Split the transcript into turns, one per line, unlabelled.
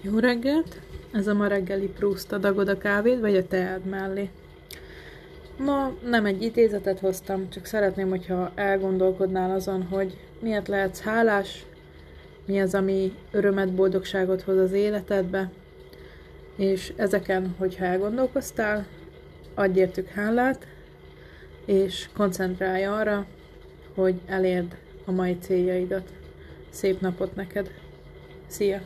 Jó reggelt! Ez a ma reggeli Proust adagod a kávéd vagy a teád mellé. Ma nem egy idézetet hoztam, csak szeretném, hogyha elgondolkodnál azon, hogy miért lehetsz hálás, mi az, ami örömet, boldogságot hoz az életedbe, és ezeken, hogyha elgondolkoztál, adj értük hálát, és koncentrálj arra, hogy elérd a mai céljaidat. Szép napot neked! Szia!